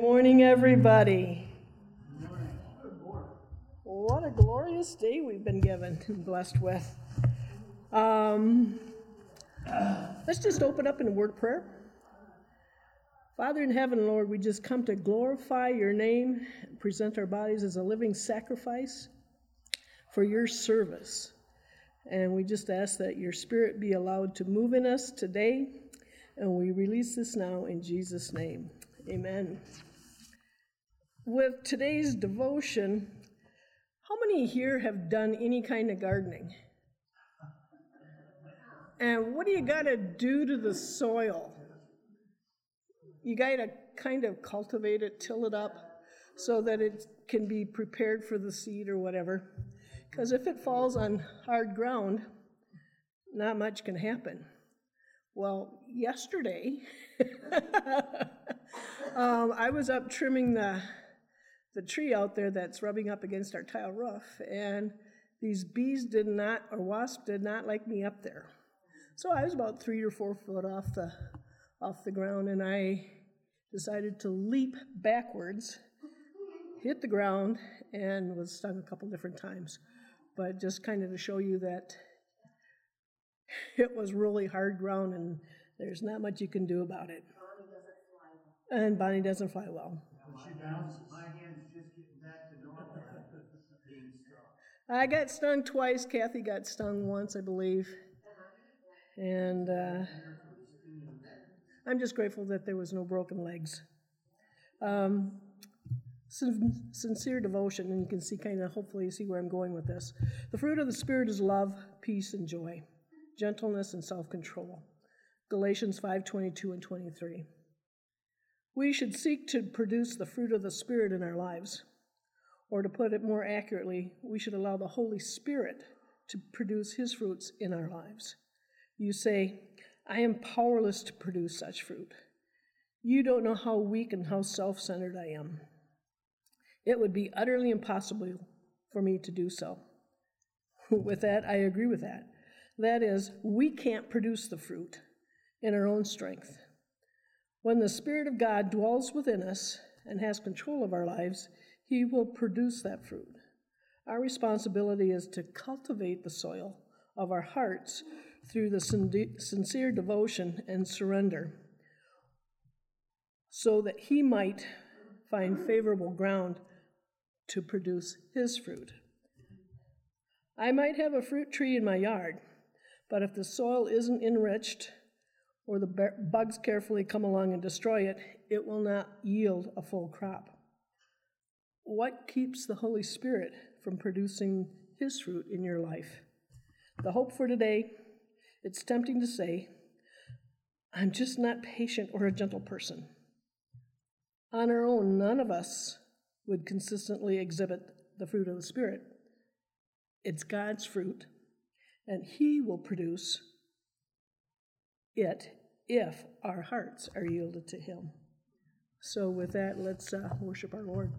Morning, everybody. What a glorious day we've been given and blessed with. Um, let's just open up in a word of prayer. Father in heaven, Lord, we just come to glorify your name, and present our bodies as a living sacrifice for your service. And we just ask that your spirit be allowed to move in us today. And we release this now in Jesus' name. Amen. With today's devotion, how many here have done any kind of gardening? And what do you got to do to the soil? You got to kind of cultivate it, till it up, so that it can be prepared for the seed or whatever. Because if it falls on hard ground, not much can happen. Well, yesterday, um, I was up trimming the, the tree out there that's rubbing up against our tile roof, and these bees did not, or wasps did not like me up there. So I was about three or four foot off the, off the ground, and I decided to leap backwards, hit the ground, and was stung a couple different times. But just kind of to show you that it was really hard ground and there's not much you can do about it. And Bonnie doesn't fly well. I got stung twice. Kathy got stung once, I believe. And uh, I'm just grateful that there was no broken legs. Um, sincere devotion, and you can see kind of hopefully you see where I'm going with this. The fruit of the Spirit is love, peace, and joy, gentleness, and self control. Galatians 5 22 and 23. We should seek to produce the fruit of the Spirit in our lives. Or to put it more accurately, we should allow the Holy Spirit to produce His fruits in our lives. You say, I am powerless to produce such fruit. You don't know how weak and how self centered I am. It would be utterly impossible for me to do so. with that, I agree with that. That is, we can't produce the fruit in our own strength. When the Spirit of God dwells within us and has control of our lives, He will produce that fruit. Our responsibility is to cultivate the soil of our hearts through the sincere devotion and surrender so that He might find favorable ground to produce His fruit. I might have a fruit tree in my yard, but if the soil isn't enriched or the bugs carefully come along and destroy it, it will not yield a full crop. What keeps the Holy Spirit from producing His fruit in your life? The hope for today, it's tempting to say, I'm just not patient or a gentle person. On our own, none of us would consistently exhibit the fruit of the Spirit. It's God's fruit, and He will produce it if our hearts are yielded to Him. So, with that, let's uh, worship our Lord.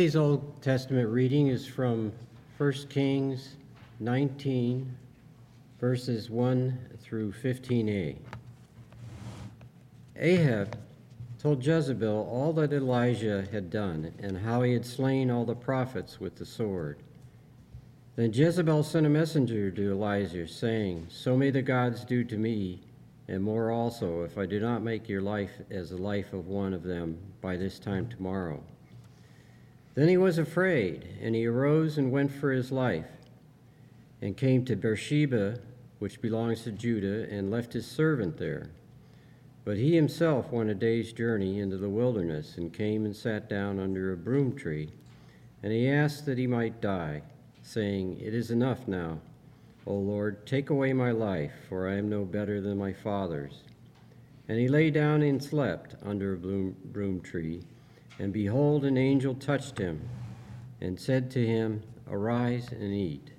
Today's Old Testament reading is from 1 Kings 19, verses 1 through 15a. Ahab told Jezebel all that Elijah had done and how he had slain all the prophets with the sword. Then Jezebel sent a messenger to Elijah, saying, So may the gods do to me, and more also, if I do not make your life as the life of one of them by this time tomorrow. Then he was afraid, and he arose and went for his life, and came to Beersheba, which belongs to Judah, and left his servant there. But he himself went a day's journey into the wilderness, and came and sat down under a broom tree. And he asked that he might die, saying, It is enough now, O Lord, take away my life, for I am no better than my fathers. And he lay down and slept under a broom, broom tree. And behold, an angel touched him and said to him, Arise and eat.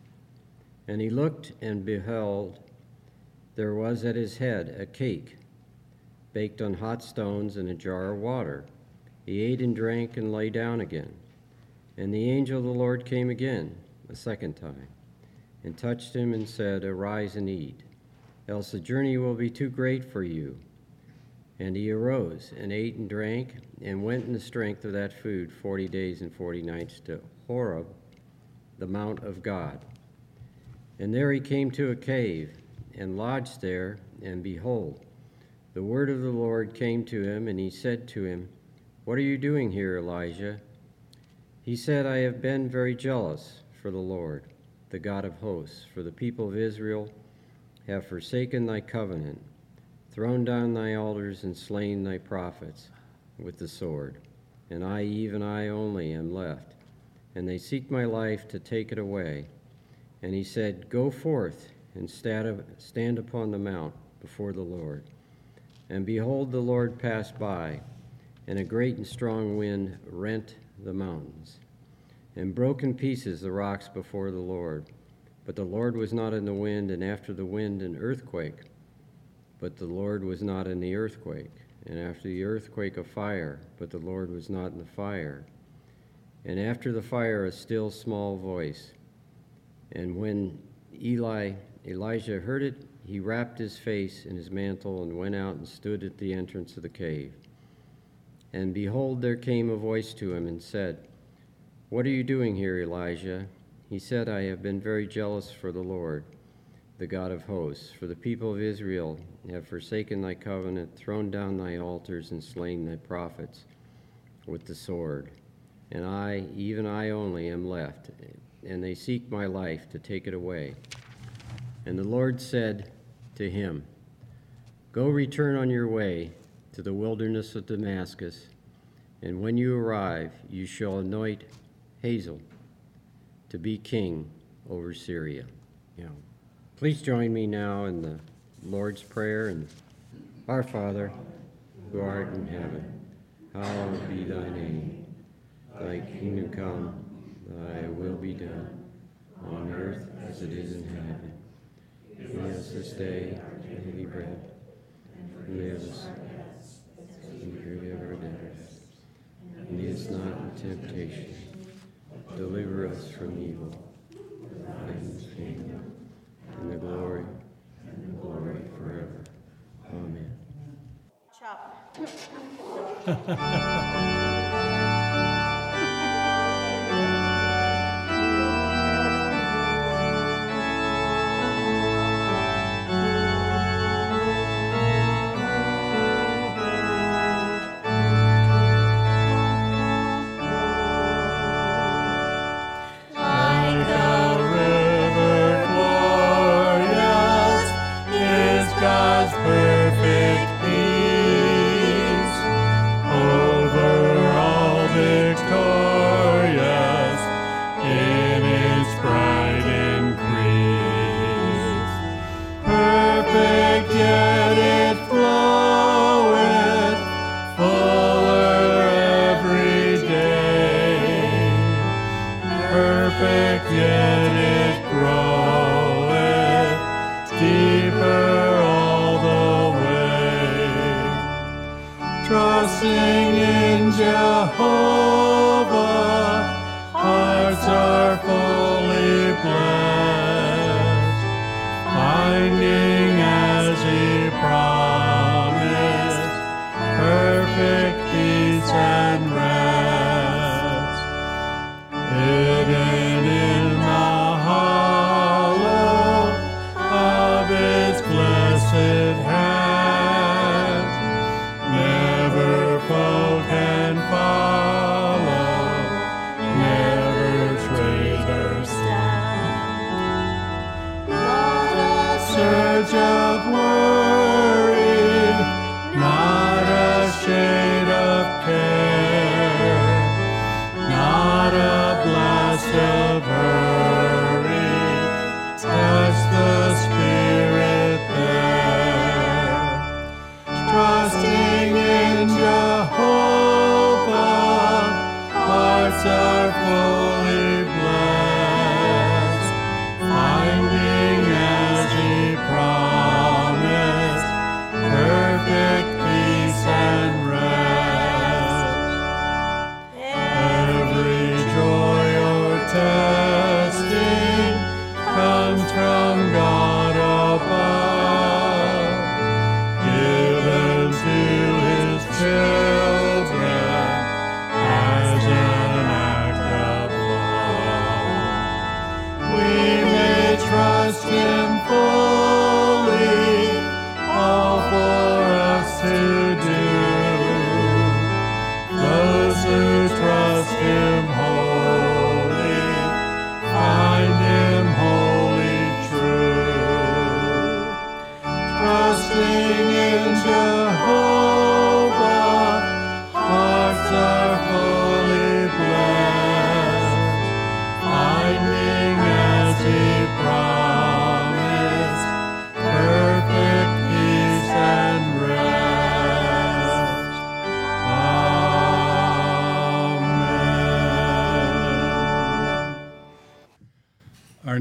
And he looked and beheld, there was at his head a cake baked on hot stones and a jar of water. He ate and drank and lay down again. And the angel of the Lord came again, a second time, and touched him and said, Arise and eat, else the journey will be too great for you. And he arose and ate and drank and went in the strength of that food forty days and forty nights to Horeb, the mount of God. And there he came to a cave and lodged there, and behold, the word of the Lord came to him, and he said to him, What are you doing here, Elijah? He said, I have been very jealous for the Lord, the God of hosts, for the people of Israel have forsaken thy covenant thrown down thy altars and slain thy prophets with the sword. And I, even I only, am left. And they seek my life to take it away. And he said, Go forth and stand upon the mount before the Lord. And behold, the Lord passed by, and a great and strong wind rent the mountains, and broke in pieces the rocks before the Lord. But the Lord was not in the wind, and after the wind, an earthquake but the Lord was not in the earthquake. And after the earthquake, a fire, but the Lord was not in the fire. And after the fire, a still small voice. And when Eli, Elijah heard it, he wrapped his face in his mantle and went out and stood at the entrance of the cave. And behold, there came a voice to him and said, What are you doing here, Elijah? He said, I have been very jealous for the Lord the God of hosts. For the people of Israel have forsaken thy covenant, thrown down thy altars, and slain thy prophets with the sword. And I, even I only, am left, and they seek my life to take it away. And the Lord said to him, Go return on your way to the wilderness of Damascus, and when you arrive, you shall anoint Hazael to be king over Syria. Yeah. Please join me now in the Lord's Prayer and Our Father, who art in heaven, hallowed be thy name. Thy kingdom come, thy will be done, on earth as it is in heaven. Give us this day our daily bread, and forgive us and forgive our debtors. And lead us not into temptation, deliver us from evil. Thine is the kingdom and the glory, and the glory forever. Amen. Chop. young God.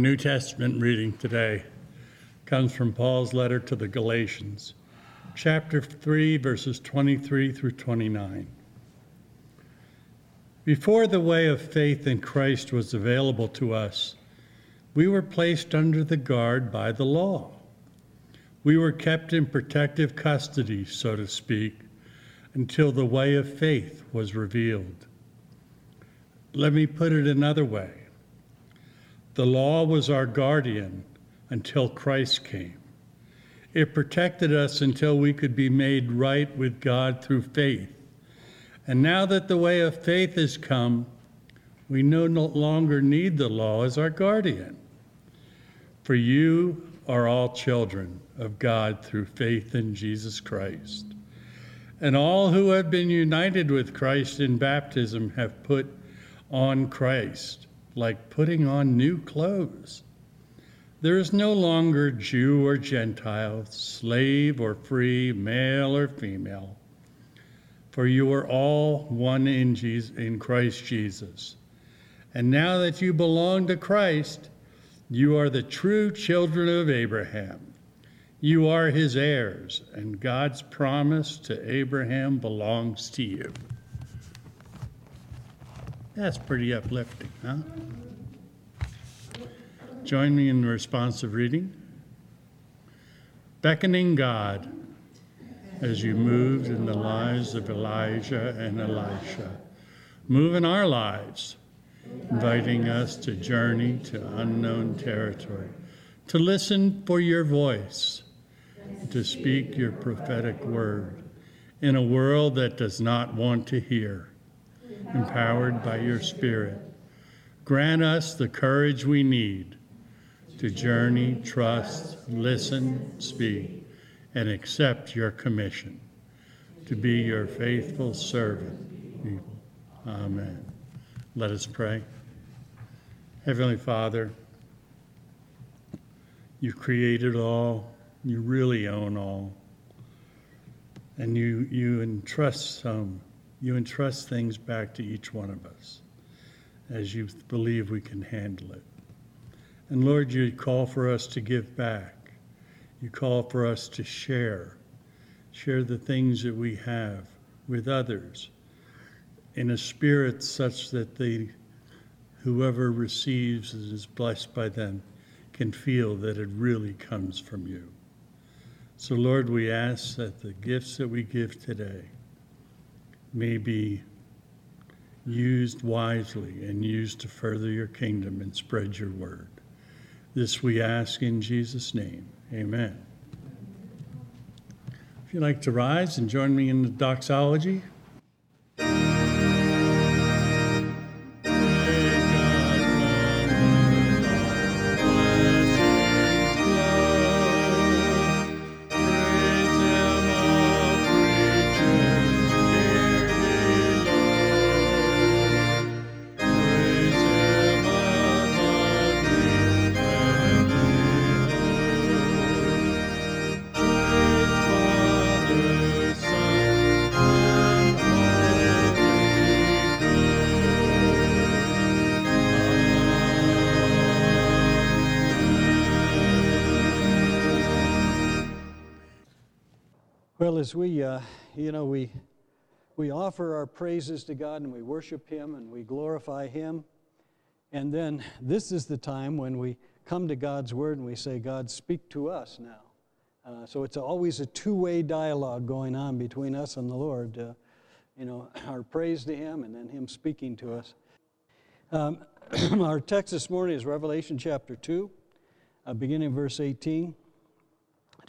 New Testament reading today comes from Paul's letter to the Galatians, chapter 3, verses 23 through 29. Before the way of faith in Christ was available to us, we were placed under the guard by the law. We were kept in protective custody, so to speak, until the way of faith was revealed. Let me put it another way. The law was our guardian until Christ came. It protected us until we could be made right with God through faith. And now that the way of faith has come, we no longer need the law as our guardian. For you are all children of God through faith in Jesus Christ. And all who have been united with Christ in baptism have put on Christ, like putting on new clothes. There is no longer Jew or Gentile, slave or free, male or female, for you are all one in, Jesus, in Christ Jesus. And now that you belong to Christ, you are the true children of Abraham. You are his heirs, and God's promise to Abraham belongs to you. That's pretty uplifting, huh? Join me in responsive reading. Beckoning God as you moved in the lives of Elijah and Elisha, move in our lives, inviting us to journey to unknown territory, to listen for your voice, to speak your prophetic word in a world that does not want to hear, empowered by your Spirit. Grant us the courage we need to journey, trust, listen, speak, and accept your commission to be your faithful servant. Amen. Let us pray. Heavenly Father, you created all, you really own all, and you, you entrust some, you entrust things back to each one of us as you believe we can handle it. And Lord, you call for us to give back. You call for us to share, share the things that we have with others in a spirit such that they, whoever receives and is blessed by them can feel that it really comes from you. So, Lord, we ask that the gifts that we give today may be used wisely and used to further your kingdom and spread your word. This we ask in Jesus' name. Amen. If you'd like to rise and join me in the doxology. Well, as we, uh, you know, we, we offer our praises to God and we worship Him and we glorify Him. And then this is the time when we come to God's Word and we say, God, speak to us now. Uh, so it's always a two way dialogue going on between us and the Lord. Uh, you know, our praise to Him and then Him speaking to us. Um, our text this morning is Revelation chapter 2, uh, beginning verse 18.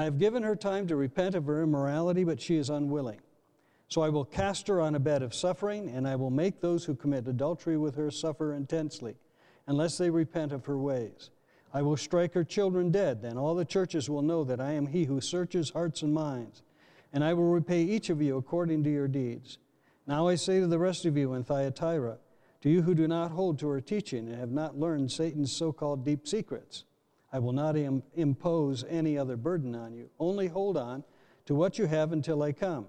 I have given her time to repent of her immorality, but she is unwilling. So I will cast her on a bed of suffering, and I will make those who commit adultery with her suffer intensely, unless they repent of her ways. I will strike her children dead, then all the churches will know that I am he who searches hearts and minds, and I will repay each of you according to your deeds. Now I say to the rest of you in Thyatira, to you who do not hold to her teaching and have not learned Satan's so called deep secrets, I will not Im- impose any other burden on you. Only hold on to what you have until I come.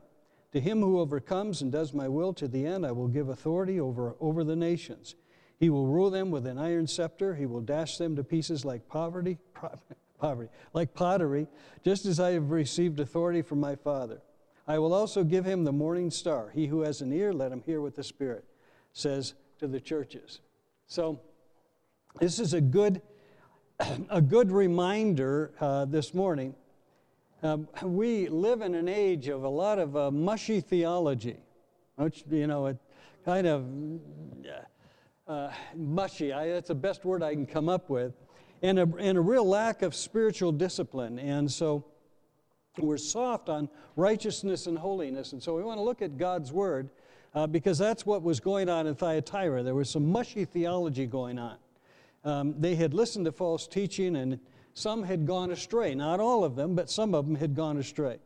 To him who overcomes and does my will to the end, I will give authority over, over the nations. He will rule them with an iron scepter. He will dash them to pieces like poverty, poverty, like pottery, just as I have received authority from my Father. I will also give him the morning star. He who has an ear, let him hear what the Spirit says to the churches. So, this is a good, a good reminder uh, this morning. Um, we live in an age of a lot of uh, mushy theology, which, you know, it kind of uh, mushy. I, that's the best word I can come up with. And a, and a real lack of spiritual discipline. And so we're soft on righteousness and holiness. And so we want to look at God's Word uh, because that's what was going on in Thyatira. There was some mushy theology going on. Um, they had listened to false teaching and some had gone astray. Not all of them, but some of them had gone astray.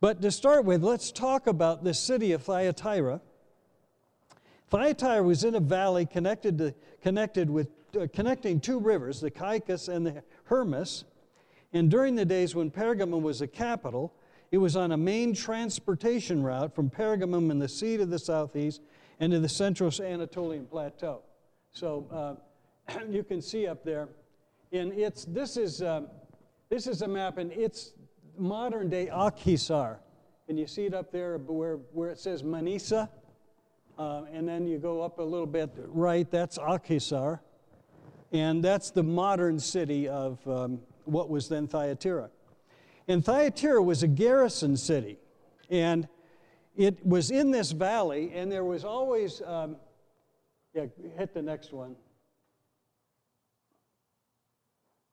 But to start with, let's talk about the city of Thyatira. Thyatira was in a valley connected, to, connected with, uh, connecting two rivers, the Caicus and the Hermus. And during the days when Pergamum was the capital, it was on a main transportation route from Pergamum in the sea to the southeast and to the central Anatolian plateau. So uh, you can see up there, in its, this is, uh, this is a map and its modern day Akhisar. And you see it up there where, where it says Manisa? Uh, and then you go up a little bit right, that's Akhisar. And that's the modern city of um, what was then Thyatira. And Thyatira was a garrison city. And it was in this valley, and there was always, um, yeah, hit the next one.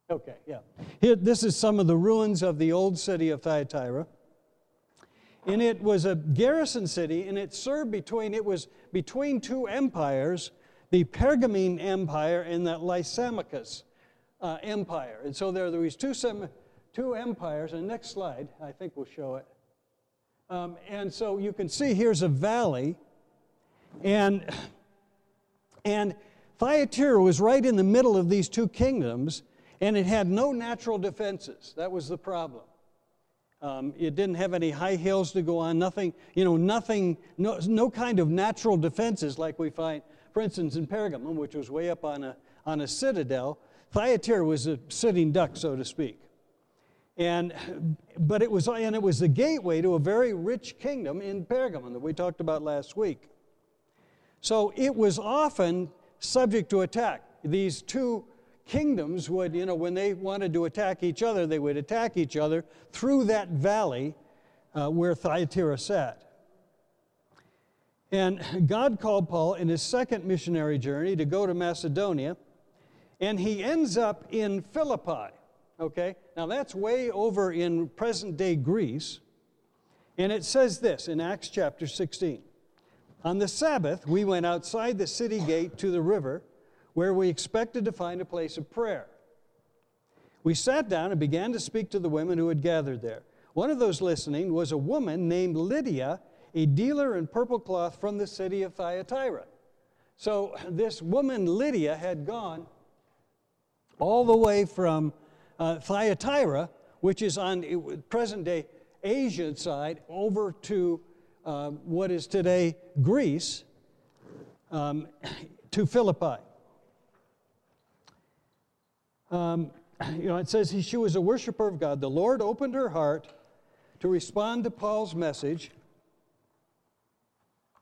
Okay, yeah. Here, this is some of the ruins of the old city of Thyatira. And it was a garrison city, and it served between, it was between two empires, the Pergamene Empire and the Lysimachus uh, Empire. And so there, there was two, two empires, and next slide, I think we'll show it. Um, and so you can see here's a valley, and, and Thyatira was right in the middle of these two kingdoms, and it had no natural defenses. That was the problem. Um, it didn't have any high hills to go on, nothing, you know, nothing, no, no kind of natural defenses like we find, for instance, in Pergamum, which was way up on a, on a citadel. Thyatira was a sitting duck, so to speak. And, but it was, and it was the gateway to a very rich kingdom in Pergamum that we talked about last week. So it was often subject to attack. These two kingdoms would, you know, when they wanted to attack each other, they would attack each other through that valley uh, where Thyatira sat. And God called Paul in his second missionary journey to go to Macedonia, and he ends up in Philippi. Okay? Now that's way over in present day Greece. And it says this in Acts chapter 16 On the Sabbath, we went outside the city gate to the river where we expected to find a place of prayer. We sat down and began to speak to the women who had gathered there. One of those listening was a woman named Lydia, a dealer in purple cloth from the city of Thyatira. So this woman, Lydia, had gone all the way from uh, Thyatira, which is on the present day Asian side, over to uh, what is today Greece, um, to Philippi. Um, you know, it says she was a worshiper of God. The Lord opened her heart to respond to Paul's message.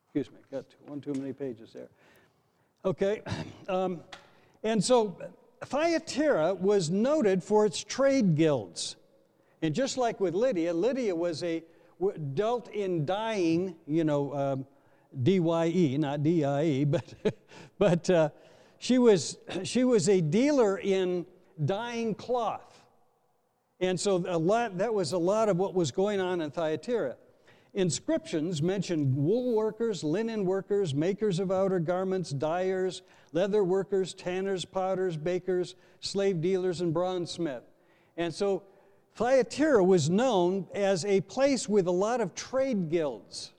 Excuse me, got one too many pages there. Okay, um, and so Thyatira was noted for its trade guilds. And just like with Lydia, Lydia was a dealt in dyeing, you know, um, D-Y-E, not D-I-E, but, but uh, she, was, she was a dealer in dyeing cloth. And so a lot, that was a lot of what was going on in Thyatira. Inscriptions mention wool workers, linen workers, makers of outer garments, dyers, leather workers, tanners, potters, bakers, slave dealers, and bronzesmith. And so Thyatira was known as a place with a lot of trade guilds.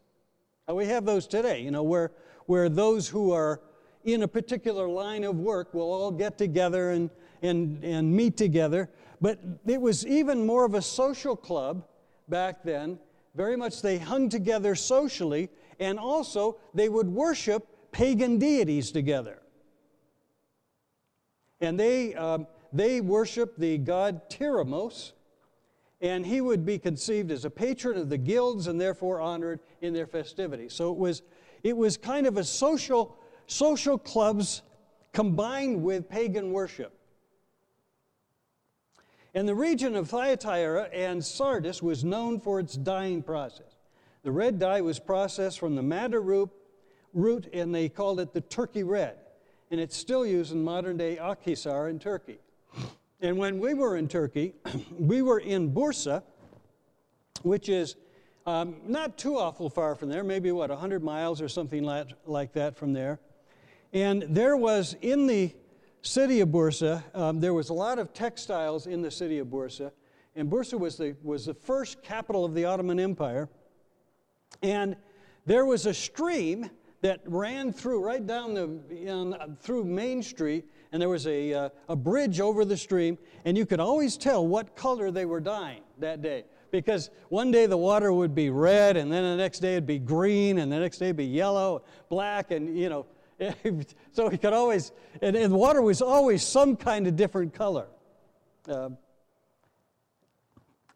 Now we have those today, you know, where, where those who are in a particular line of work will all get together and and, and meet together. But it was even more of a social club back then. Very much they hung together socially, and also they would worship pagan deities together. And they, um, they worshiped the god Tyrimnos, and he would be conceived as a patron of the guilds and therefore honored in their festivities. So it was, it was kind of a social, social clubs combined with pagan worship. And the region of Thyatira and Sardis was known for its dyeing process. The red dye was processed from the madder root, root and they called it the Turkey red. And it's still used in modern day Akhisar in Turkey. And when we were in Turkey, we were in Bursa, which is um, not too awful far from there, maybe what, 100 miles or something like, like that from there. And there was in the city of Bursa, um, there was a lot of textiles in the city of Bursa. And Bursa was the, was the first capital of the Ottoman Empire. And there was a stream that ran through, right down the, through Main Street, and there was a, uh, a bridge over the stream, and you could always tell what color they were dyeing that day. Because one day the water would be red, and then the next day it'd be green, and the next day it'd be yellow, black, and you know, so he could always, and, and, water was always some kind of different color. Uh,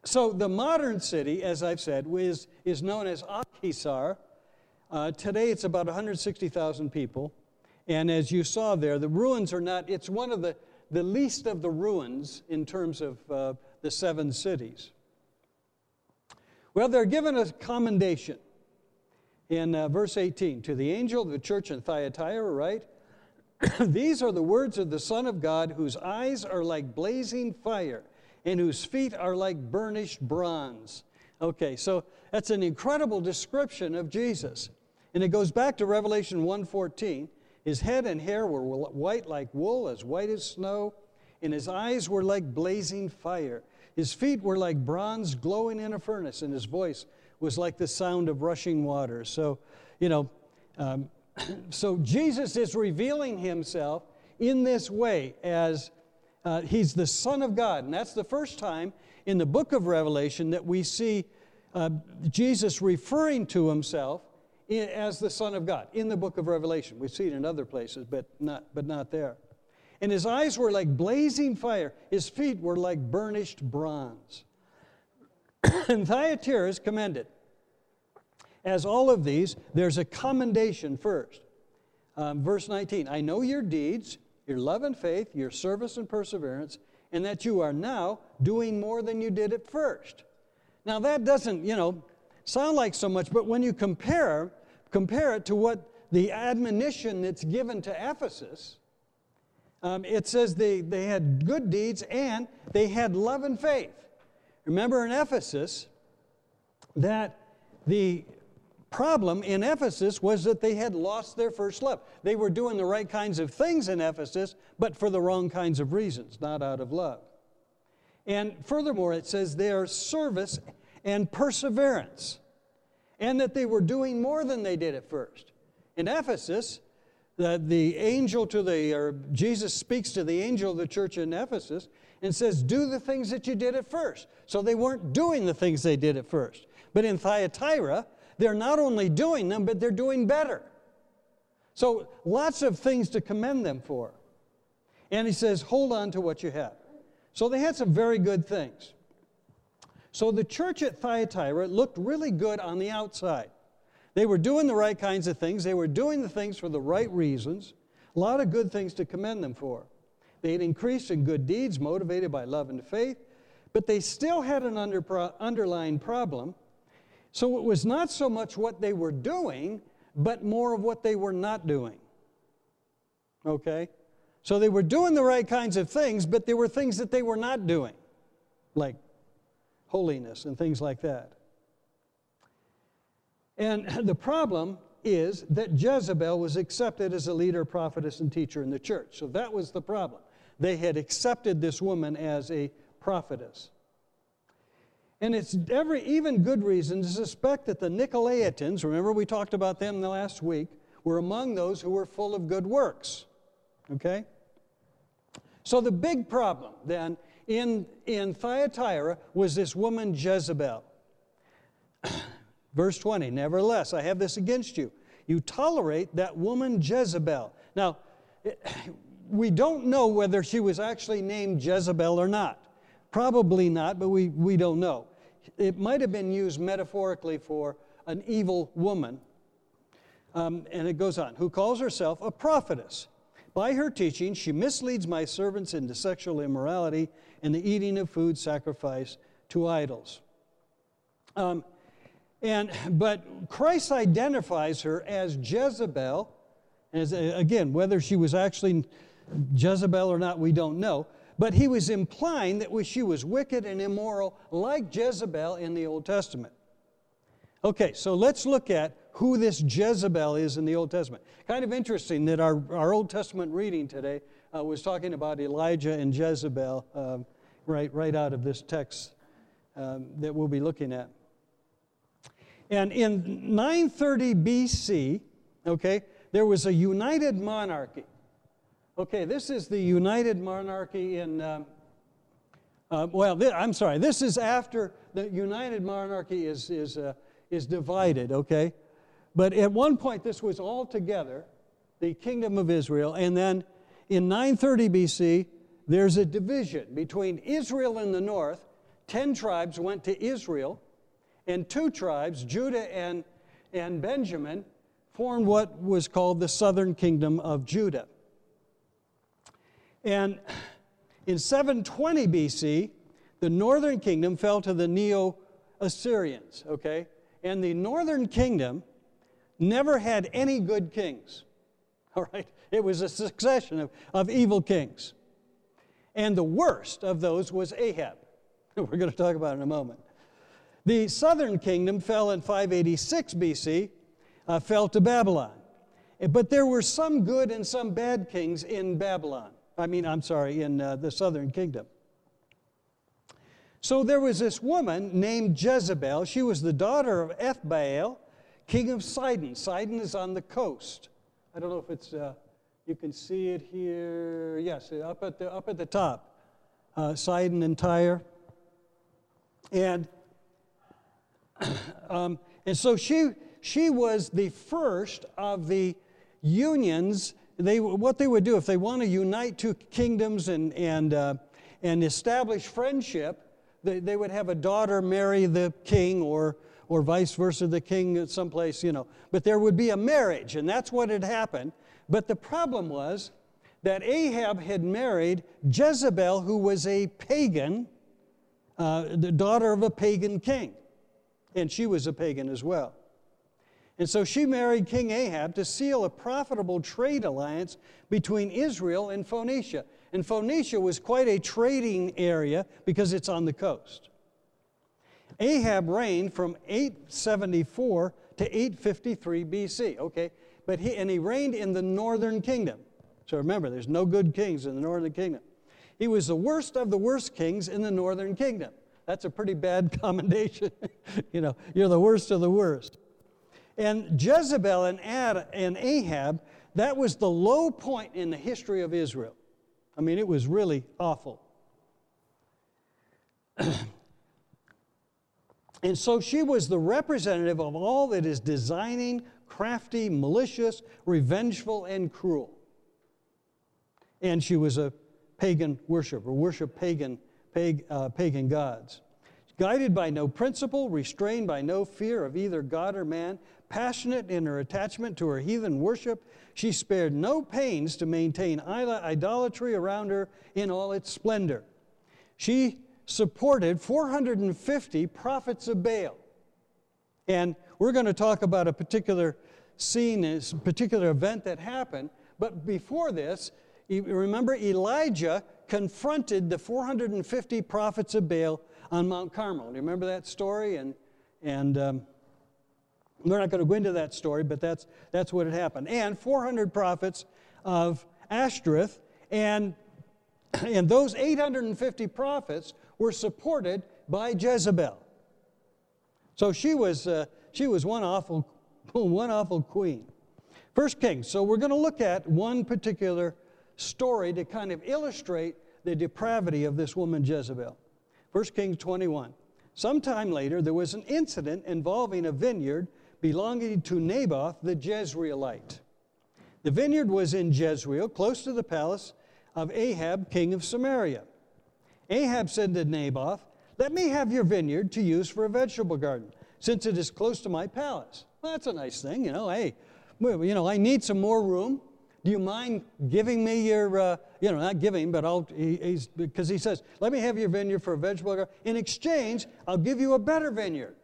so the modern city, as I've said, is, is known as Akhisar. Uh, today it's about 160,000 people. And as you saw there, the ruins are not, it's one of the, the least of the ruins in terms of uh, the seven cities. Well, they're given a commendation in uh, verse 18 to the angel of the church in Thyatira, right? These are the words of the Son of God, whose eyes are like blazing fire and whose feet are like burnished bronze. Okay, so that's an incredible description of Jesus. And it goes back to Revelation 1:14. His head and hair were white like wool, as white as snow, and his eyes were like blazing fire. His feet were like bronze glowing in a furnace, and his voice was like the sound of rushing water. So, you know, um, so Jesus is revealing himself in this way as uh, he's the Son of God. And that's the first time in the book of Revelation that we see uh, Jesus referring to himself in, as the Son of God in the book of Revelation. We see it in other places, but not, but not there. And his eyes were like blazing fire, his feet were like burnished bronze. and Thyatira is commended. As all of these, there's a commendation first. Um, verse 19 I know your deeds, your love and faith, your service and perseverance, and that you are now doing more than you did at first. Now, that doesn't, you know, sound like so much, but when you compare, compare it to what the admonition that's given to Ephesus, um, it says they, they had good deeds and they had love and faith. Remember in Ephesus that the problem in Ephesus was that they had lost their first love. They were doing the right kinds of things in Ephesus, but for the wrong kinds of reasons, not out of love. And furthermore, it says their service and perseverance, and that they were doing more than they did at first. In Ephesus, the, the angel to the, or Jesus speaks to the angel of the church in Ephesus and says, Do the things that you did at first. So they weren't doing the things they did at first. But in Thyatira, they're not only doing them, but they're doing better. So lots of things to commend them for. And he says, Hold on to what you have. So they had some very good things. So the church at Thyatira looked really good on the outside. They were doing the right kinds of things, they were doing the things for the right reasons. A lot of good things to commend them for. They had increased in good deeds motivated by love and faith, but they still had an under, underlying problem. So it was not so much what they were doing, but more of what they were not doing. Okay? So they were doing the right kinds of things, but there were things that they were not doing, like holiness and things like that. And the problem is that Jezebel was accepted as a leader, prophetess, and teacher in the church. So that was the problem. They had accepted this woman as a prophetess. And it's every, even good reason to suspect that the Nicolaitans, remember we talked about them the last week, were among those who were full of good works. Okay? So the big problem then in, in Thyatira was this woman Jezebel. Verse 20, nevertheless, I have this against you. You tolerate that woman Jezebel. Now, we don't know whether she was actually named Jezebel or not. Probably not, but we, we don't know. It might have been used metaphorically for an evil woman. Um, and it goes on, who calls herself a prophetess. By her teaching, she misleads my servants into sexual immorality and the eating of food sacrificed to idols. Um, and, but Christ identifies her as Jezebel. As, again, whether she was actually Jezebel or not, we don't know. But he was implying that she was wicked and immoral, like Jezebel in the Old Testament. Okay, so let's look at who this Jezebel is in the Old Testament. Kind of interesting that our, our Old Testament reading today uh, was talking about Elijah and Jezebel um, right, right out of this text um, that we'll be looking at. And in 930 BC, okay, there was a united monarchy. Okay, this is the united monarchy in, um, uh, well, th- I'm sorry, this is after the united monarchy is, is, uh, is divided, okay? But at one point, this was all together, the kingdom of Israel, and then in 930 BC, there's a division between Israel in the north. Ten tribes went to Israel, and two tribes, Judah and, and Benjamin, formed what was called the southern kingdom of Judah. And in 720 BC, the northern kingdom fell to the Neo Assyrians, okay? And the northern kingdom never had any good kings, all right? It was a succession of, of evil kings. And the worst of those was Ahab. We're going to talk about in a moment. The southern kingdom fell in 586 BC, uh, fell to Babylon. But there were some good and some bad kings in Babylon. I mean, I'm sorry, in uh, the southern kingdom. So there was this woman named Jezebel. She was the daughter of Ethbaal, king of Sidon. Sidon is on the coast. I don't know if it's, uh, you can see it here. Yes, up at the, up at the top. Uh, Sidon and Tyre. And um, and so she, she was the first of the unions. They, what they would do if they want to unite two kingdoms and, and, uh, and establish friendship, they, they would have a daughter marry the king or, or vice versa, the king someplace, you know. But there would be a marriage, and that's what had happened. But the problem was that Ahab had married Jezebel, who was a pagan, uh, the daughter of a pagan king and she was a pagan as well. And so she married King Ahab to seal a profitable trade alliance between Israel and Phoenicia. And Phoenicia was quite a trading area because it's on the coast. Ahab reigned from 874 to 853 BC, okay? But he, and he reigned in the northern kingdom. So remember, there's no good kings in the northern kingdom. He was the worst of the worst kings in the northern kingdom. That's a pretty bad commendation. you know, you're the worst of the worst. And Jezebel and, Ad, and Ahab, that was the low point in the history of Israel. I mean, it was really awful. and so she was the representative of all that is designing, crafty, malicious, revengeful, and cruel. And she was a pagan worshiper, worshiped pagan pag, uh, pagan gods. Guided by no principle, restrained by no fear of either God or man, passionate in her attachment to her heathen worship, she spared no pains to maintain idolatry around her in all its splendor. She supported 450 prophets of Baal. And we're going to talk about a particular scene, a particular event that happened. But before this, remember Elijah confronted the 450 prophets of Baal on Mount Carmel. Do you remember that story? And, and um, we're not going to go into that story, but that's, that's what had happened. And 400 prophets of Ashtoreth, and, and those 850 prophets were supported by Jezebel. So she was, uh, she was one, awful, one awful queen. First Kings. So we're going to look at one particular story to kind of illustrate the depravity of this woman Jezebel. 1 Kings 21. Sometime later, there was an incident involving a vineyard belonging to Naboth the Jezreelite. The vineyard was in Jezreel, close to the palace, of Ahab, king of Samaria. Ahab said to Naboth, Let me have your vineyard to use for a vegetable garden, since it is close to my palace. Well, that's a nice thing, you know. Hey, you know, I need some more room. Do you mind giving me your, uh, you know, not giving, but I'll, he, he's, because he says, let me have your vineyard for a vegetable garden. In exchange, I'll give you a better vineyard.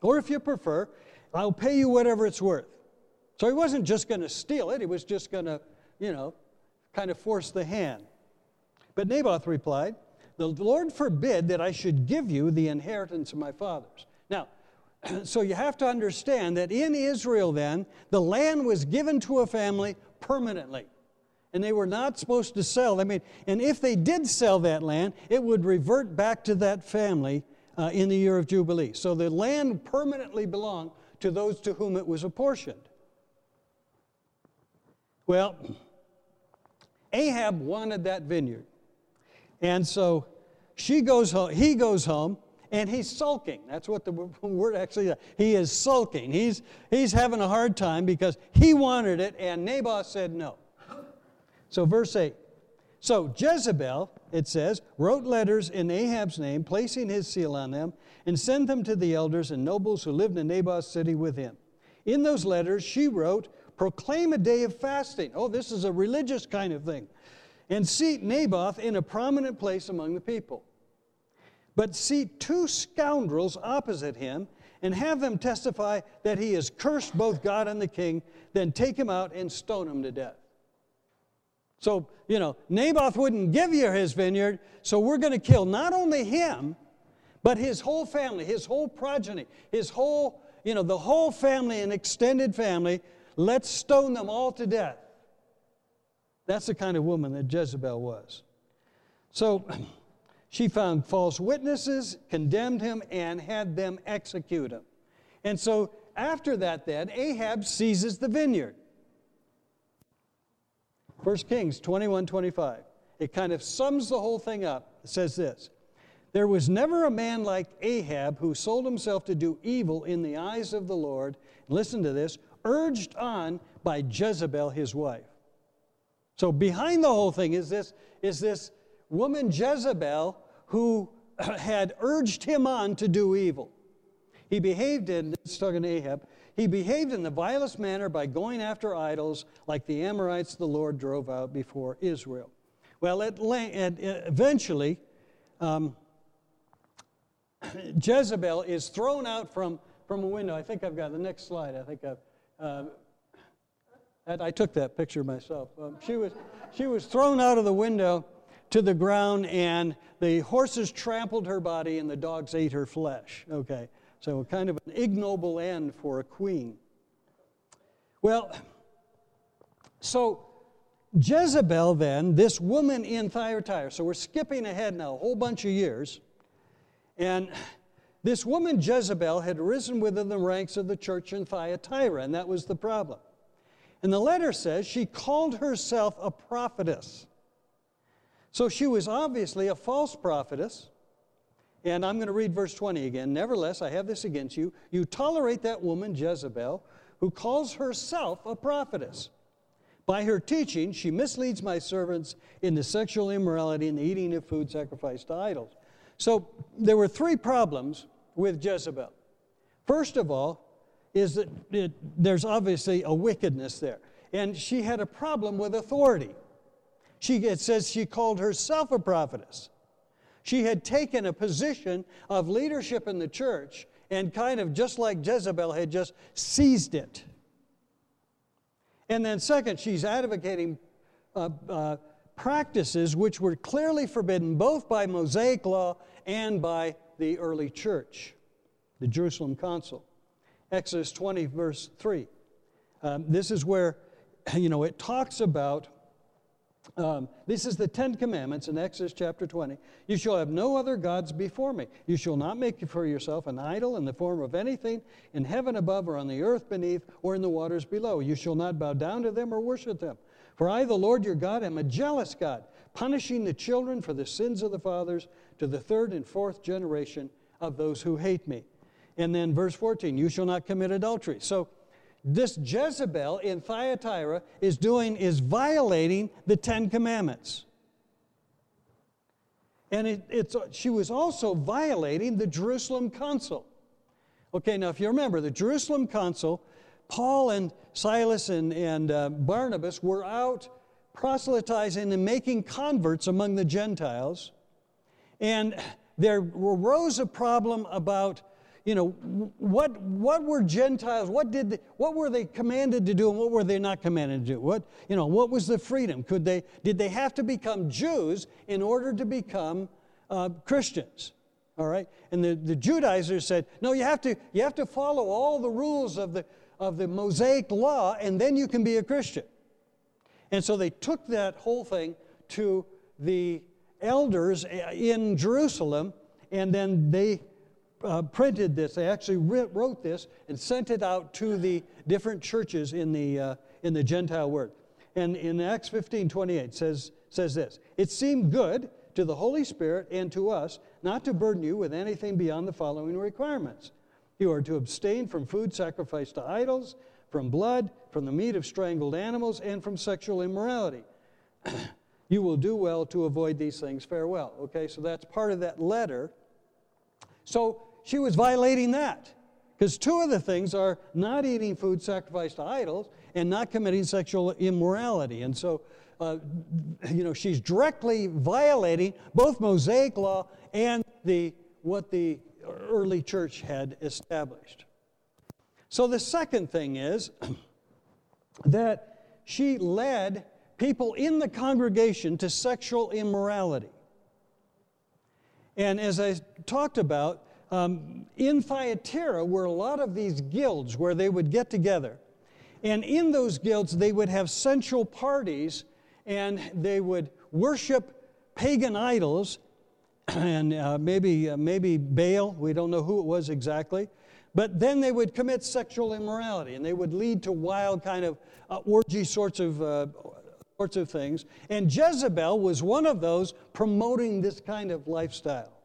Or if you prefer, I'll pay you whatever it's worth. So he wasn't just going to steal it, he was just going to, you know, kind of force the hand. But Naboth replied, The Lord forbid that I should give you the inheritance of my fathers. Now, so you have to understand that in Israel then, the land was given to a family permanently. And they were not supposed to sell. I mean, and if they did sell that land, it would revert back to that family uh, in the year of Jubilee. So the land permanently belonged to those to whom it was apportioned. Well, Ahab wanted that vineyard. And so she goes home, he goes home, and he's sulking. That's what the word actually is. He is sulking. He's, he's having a hard time because he wanted it, and Naboth said no. So, verse 8. So Jezebel, it says, wrote letters in Ahab's name, placing his seal on them, and send them to the elders and nobles who lived in Naboth's city with him. In those letters, she wrote, Proclaim a day of fasting. Oh, this is a religious kind of thing. And seat Naboth in a prominent place among the people. But seat two scoundrels opposite him and have them testify that he has cursed both God and the king, then take him out and stone him to death. So, you know, Naboth wouldn't give you his vineyard, so we're going to kill not only him, but his whole family, his whole progeny, his whole, you know, the whole family and extended family. Let's stone them all to death. That's the kind of woman that Jezebel was. So, She found false witnesses, condemned him, and had them execute him. And so after that, then, Ahab seizes the vineyard. 1 Kings 21 25. It kind of sums the whole thing up. It says this There was never a man like Ahab who sold himself to do evil in the eyes of the Lord. Listen to this urged on by Jezebel, his wife. So behind the whole thing is this, is this woman Jezebel who had urged him on to do evil. He behaved in, it's talking to Ahab, he behaved in the vilest manner by going after idols like the Amorites the Lord drove out before Israel. Well, at, eventually, um, Jezebel is thrown out from, from a window. I think I've got the next slide. I think I've. Uh, I took that picture myself. Um, she, was, she was thrown out of the window to the ground, and the horses trampled her body, and the dogs ate her flesh. Okay, so kind of an ignoble end for a queen. Well, so Jezebel, then, this woman in Thyatira, so we're skipping ahead now a whole bunch of years, and this woman Jezebel had risen within the ranks of the church in Thyatira, and that was the problem. And the letter says she called herself a prophetess. So she was obviously a false prophetess. And I'm going to read verse 20 again. Nevertheless, I have this against you. You tolerate that woman, Jezebel, who calls herself a prophetess. By her teaching, she misleads my servants into sexual immorality and the eating of food sacrificed to idols. So there were three problems with Jezebel. First of all, is that it, there's obviously a wickedness there. And she had a problem with authority. She, it says she called herself a prophetess. She had taken a position of leadership in the church and kind of just like Jezebel had just seized it. And then, second, she's advocating uh, uh, practices which were clearly forbidden both by Mosaic law and by the early church, the Jerusalem Council. Exodus 20, verse 3. Um, this is where, you know, it talks about um, this is the Ten Commandments in Exodus chapter 20. You shall have no other gods before me. You shall not make for yourself an idol in the form of anything in heaven above or on the earth beneath or in the waters below. You shall not bow down to them or worship them. For I, the Lord your God, am a jealous God, punishing the children for the sins of the fathers to the third and fourth generation of those who hate me. And then verse 14, you shall not commit adultery. So, this Jezebel in Thyatira is doing is violating the Ten Commandments. And it, it's, she was also violating the Jerusalem Council. Okay, now if you remember, the Jerusalem Council, Paul and Silas and, and uh, Barnabas were out proselytizing and making converts among the Gentiles. And there arose a problem about, you know, what, what were Gentiles, what, did they, what were they commanded to do and what were they not commanded to do? What, you know, what was the freedom? Could they, did they have to become Jews in order to become uh, Christians? All right? And the, the Judaizers said, no, you have, to, you have to follow all the rules of the, of the Mosaic law and then you can be a Christian. And so they took that whole thing to the elders in Jerusalem, and then they uh, printed this. They actually wrote this and sent it out to the different churches in the, uh, in the Gentile world. And in Acts 15 28 says, says this It seemed good to the Holy Spirit and to us not to burden you with anything beyond the following requirements. You are to abstain from food sacrificed to idols from blood, from the meat of strangled animals, and from sexual immorality. you will do well to avoid these things. Farewell. Okay, so that's part of that letter. So she was violating that. Because two of the things are not eating food sacrificed to idols and not committing sexual immorality. And so, uh, you know, she's directly violating both Mosaic law and the, what the early church had established. So the second thing is that she led people in the congregation to sexual immorality. And as I talked about, um, in Thyatira were a lot of these guilds where they would get together. And in those guilds, they would have sensual parties and they would worship pagan idols and uh, maybe, uh, maybe Baal, we don't know who it was exactly. But then they would commit sexual immorality and they would lead to wild kind of uh, orgy sorts of, uh, sorts of things. And Jezebel was one of those promoting this kind of lifestyle.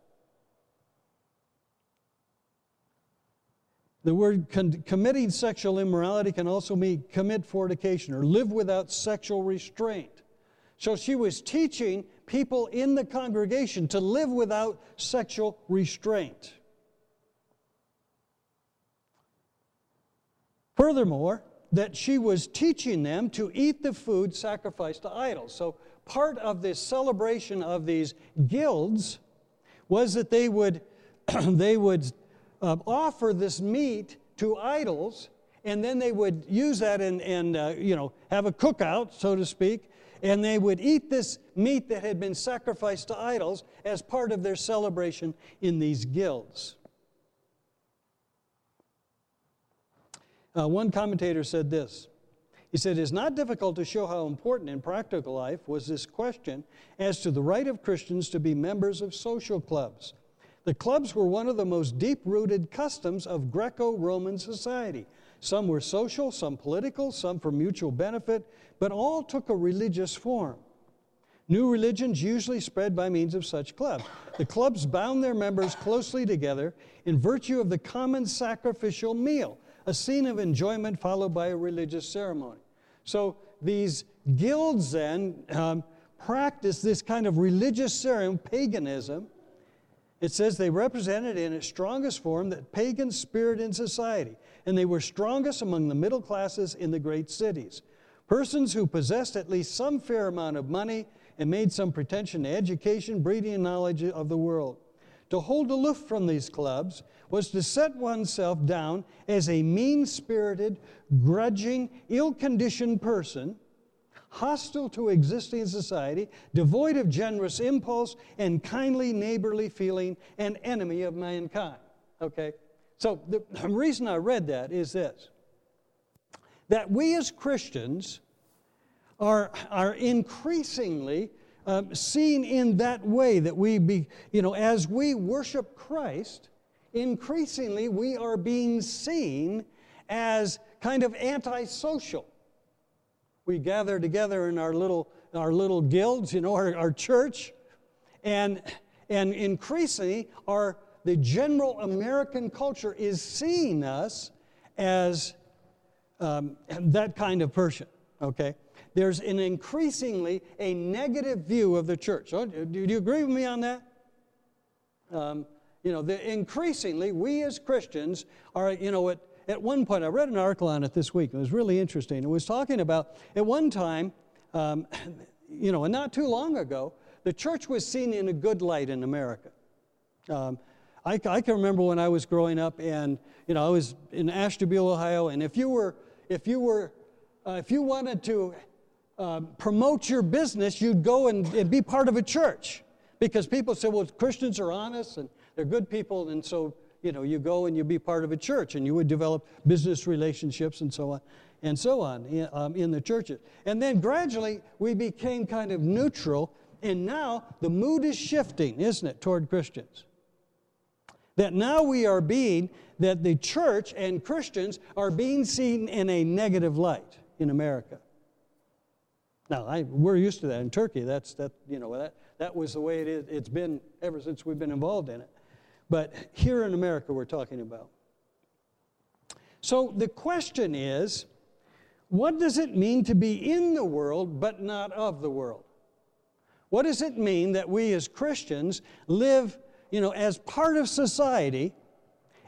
The word con- committing sexual immorality can also mean commit fornication or live without sexual restraint. So she was teaching people in the congregation to live without sexual restraint. Furthermore, that she was teaching them to eat the food sacrificed to idols. So, part of this celebration of these guilds was that they would, they would uh, offer this meat to idols, and then they would use that and, and uh, you know, have a cookout, so to speak, and they would eat this meat that had been sacrificed to idols as part of their celebration in these guilds. Uh, one commentator said this. He said, It's not difficult to show how important in practical life was this question as to the right of Christians to be members of social clubs. The clubs were one of the most deep rooted customs of Greco Roman society. Some were social, some political, some for mutual benefit, but all took a religious form. New religions usually spread by means of such clubs. The clubs bound their members closely together in virtue of the common sacrificial meal a scene of enjoyment followed by a religious ceremony. So these guilds then um, practiced this kind of religious ceremony, paganism. It says they represented in its strongest form the pagan spirit in society, and they were strongest among the middle classes in the great cities. Persons who possessed at least some fair amount of money and made some pretension to education, breeding, and knowledge of the world. To hold aloof from these clubs was to set oneself down as a mean spirited, grudging, ill conditioned person, hostile to existing society, devoid of generous impulse and kindly neighborly feeling, and enemy of mankind. Okay? So the reason I read that is this that we as Christians are, are increasingly um, seen in that way that we be, you know, as we worship Christ, increasingly we are being seen as kind of antisocial. We gather together in our little, our little guilds, you know, our, our church, and, and increasingly our, the general American culture is seeing us as um, that kind of person, okay? There's an increasingly a negative view of the church. Oh, do you agree with me on that? Um, you know, the, increasingly, we as Christians are, you know, at, at one point, I read an article on it this week. It was really interesting. It was talking about, at one time, um, you know, and not too long ago, the church was seen in a good light in America. Um, I, I, can remember when I was growing up, and you know, I was in Ashtabula, Ohio, and if you were, if you were, uh, if you wanted to uh, promote your business, you'd go and, and, be part of a church because people said, well, Christians are honest and they're good people, and so you know, you go and you be part of a church, and you would develop business relationships and so on and so on um, in the churches. And then gradually we became kind of neutral, and now the mood is shifting, isn't it, toward Christians? That now we are being, that the church and Christians are being seen in a negative light in America. Now, I, we're used to that in Turkey. That's, that, you know, that, that was the way it is, it's been ever since we've been involved in it. But here in America, we're talking about. So the question is what does it mean to be in the world but not of the world? What does it mean that we as Christians live, you know, as part of society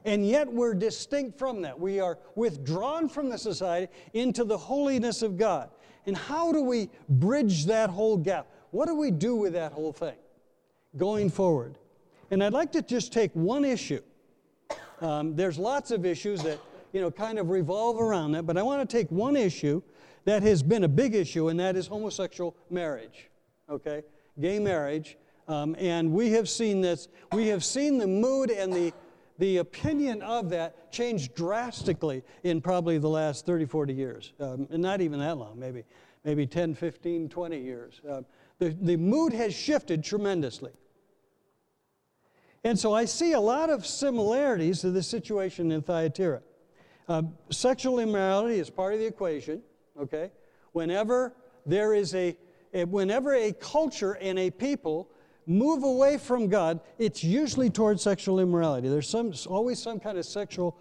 and yet we're distinct from that? We are withdrawn from the society into the holiness of God. And how do we bridge that whole gap? What do we do with that whole thing going forward? And I'd like to just take one issue. Um, there's lots of issues that you know, kind of revolve around that. But I want to take one issue that has been a big issue, and that is homosexual marriage, okay? Gay marriage. Um, and we have seen this, we have seen the mood and the, the opinion of that changed drastically in probably the last 30, 40 years. Um, and not even that long, maybe, maybe 10, 15, 20 years. Uh, the, the mood has shifted tremendously. And so I see a lot of similarities to the situation in Thyatira. Uh, sexual immorality is part of the equation, okay? Whenever there is a, whenever a culture and a people move away from God, it's usually towards sexual immorality. There's some, always some kind of sexual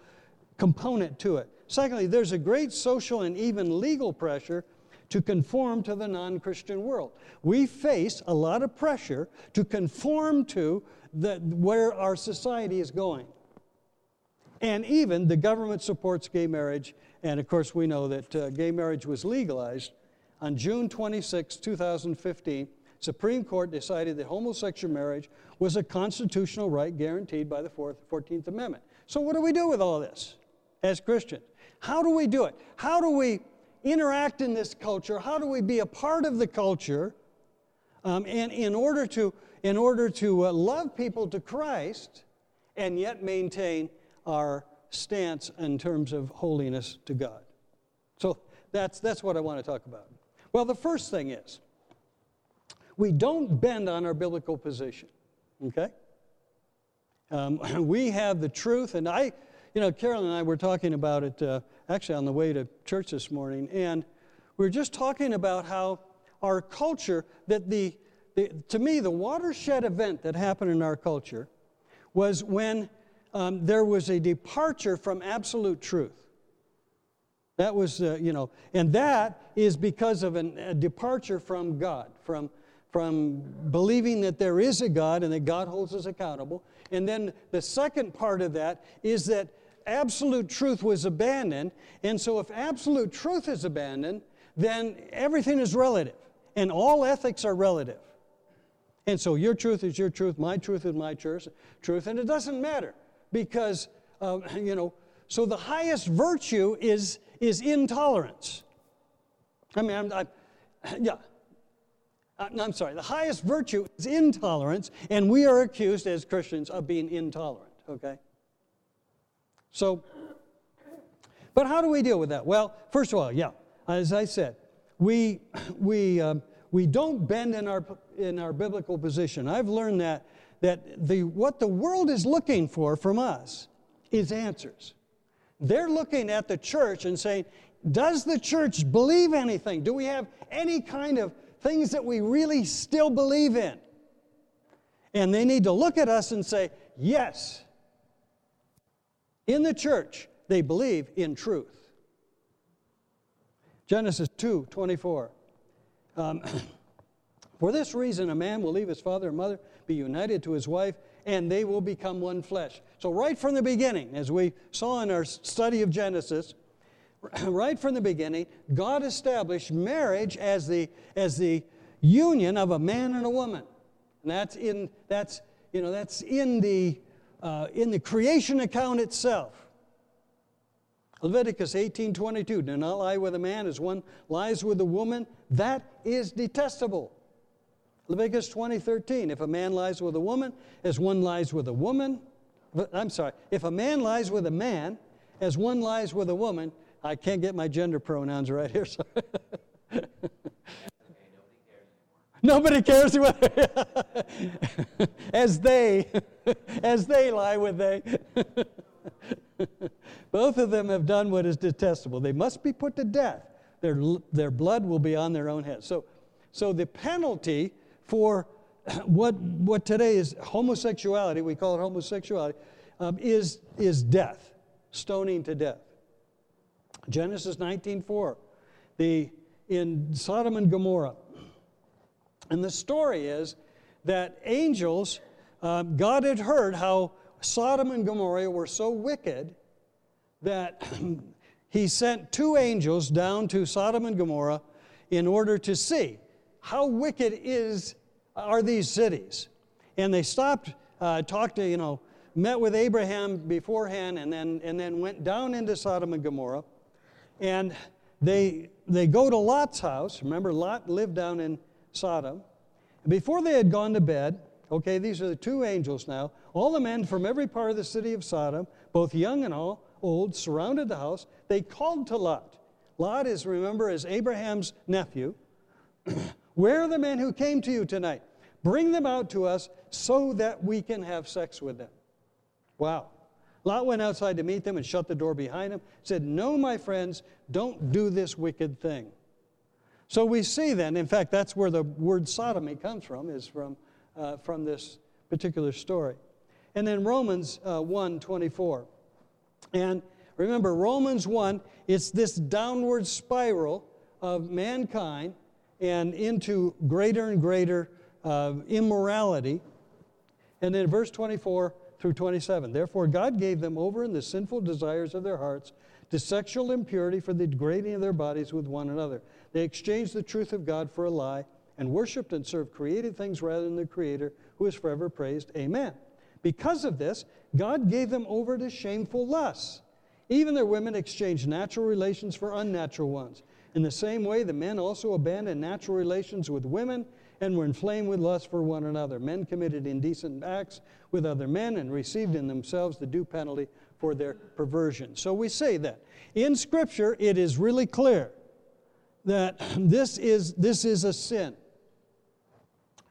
component to it. Secondly, there's a great social and even legal pressure to conform to the non Christian world. We face a lot of pressure to conform to the, where our society is going. And even the government supports gay marriage. And of course, we know that uh, gay marriage was legalized on June 26, 2015. Supreme Court decided that homosexual marriage was a constitutional right guaranteed by the 14th Amendment. So, what do we do with all this as Christians? How do we do it? How do we interact in this culture? How do we be a part of the culture? Um, and in order to, in order to uh, love people to Christ and yet maintain our stance in terms of holiness to God. So that's, that's what I want to talk about. Well, the first thing is we don't bend on our biblical position, okay? Um, we have the truth, and I, you know, Carolyn and I were talking about it uh, actually on the way to church this morning, and we are just talking about how our culture, that the, the, to me, the watershed event that happened in our culture was when um, there was a departure from absolute truth. That was, uh, you know, and that is because of an, a departure from God, from, from believing that there is a God and that God holds us accountable. And then the second part of that is that absolute truth was abandoned. And so, if absolute truth is abandoned, then everything is relative, and all ethics are relative. And so, your truth is your truth, my truth is my truth, truth and it doesn't matter because, uh, you know, so the highest virtue is, is intolerance. I mean, I'm, I, yeah. I'm sorry, the highest virtue is intolerance, and we are accused as Christians of being intolerant, okay? So, but how do we deal with that? Well, first of all, yeah, as I said, we, we, um, we don't bend in our, in our biblical position. I've learned that that the, what the world is looking for from us is answers. They're looking at the church and saying, Does the church believe anything? Do we have any kind of things that we really still believe in? And they need to look at us and say, Yes. In the church, they believe in truth. Genesis 2 24. Um, For this reason, a man will leave his father and mother be united to his wife, and they will become one flesh. So, right from the beginning, as we saw in our study of Genesis, right from the beginning, God established marriage as the, as the union of a man and a woman. And that's in, that's, you know, that's in, the, uh, in the creation account itself. Leviticus 18:22, do not lie with a man as one lies with a woman, that is detestable. Leviticus 20:13, if a man lies with a woman as one lies with a woman, I'm sorry, if a man lies with a man as one lies with a woman, I can't get my gender pronouns right here, sorry. Nobody cares as they, as they lie with they. Both of them have done what is detestable. They must be put to death. Their, their blood will be on their own heads. So, so the penalty for what, what today is homosexuality, we call it homosexuality, um, is, is death, stoning to death. Genesis 19.4, the, in Sodom and Gomorrah. And the story is that angels, um, God had heard how Sodom and Gomorrah were so wicked that he sent two angels down to Sodom and Gomorrah in order to see how wicked is are these cities. And they stopped, uh, talked to, you know, met with Abraham beforehand and then, and then went down into Sodom and Gomorrah. And they, they go to Lot's house. Remember, Lot lived down in Sodom. Before they had gone to bed, okay, these are the two angels now, all the men from every part of the city of Sodom, both young and all, old, surrounded the house. They called to Lot. Lot is, remember, is Abraham's nephew. Where are the men who came to you tonight? Bring them out to us so that we can have sex with them. Wow. Lot went outside to meet them and shut the door behind him. Said, No, my friends, don't do this wicked thing. So we see then, in fact, that's where the word sodomy comes from, is from, uh, from this particular story. And then Romans uh, 1 24. And remember, Romans 1, it's this downward spiral of mankind and into greater and greater uh, immorality. And then verse 24 through 27. Therefore, God gave them over in the sinful desires of their hearts to sexual impurity for the degrading of their bodies with one another. They exchanged the truth of God for a lie and worshiped and served created things rather than the Creator, who is forever praised. Amen. Because of this, God gave them over to shameful lusts. Even their women exchanged natural relations for unnatural ones. In the same way, the men also abandoned natural relations with women and were inflamed with lust for one another. Men committed indecent acts with other men and received in themselves the due penalty for their perversion. So we say that. In Scripture, it is really clear that this is, this is a sin.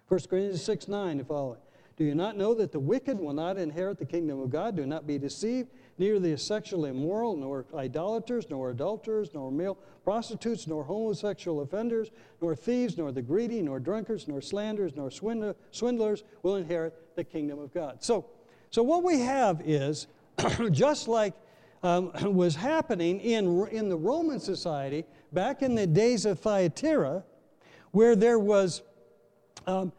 1 Corinthians 6 9 to following. Do you not know that the wicked will not inherit the kingdom of God? Do not be deceived. Neither the sexually immoral, nor idolaters, nor adulterers, nor male prostitutes, nor homosexual offenders, nor thieves, nor the greedy, nor drunkards, nor slanderers, nor swindlers will inherit the kingdom of God. So, so what we have is, just like um, was happening in, in the Roman society back in the days of Thyatira, where there was um,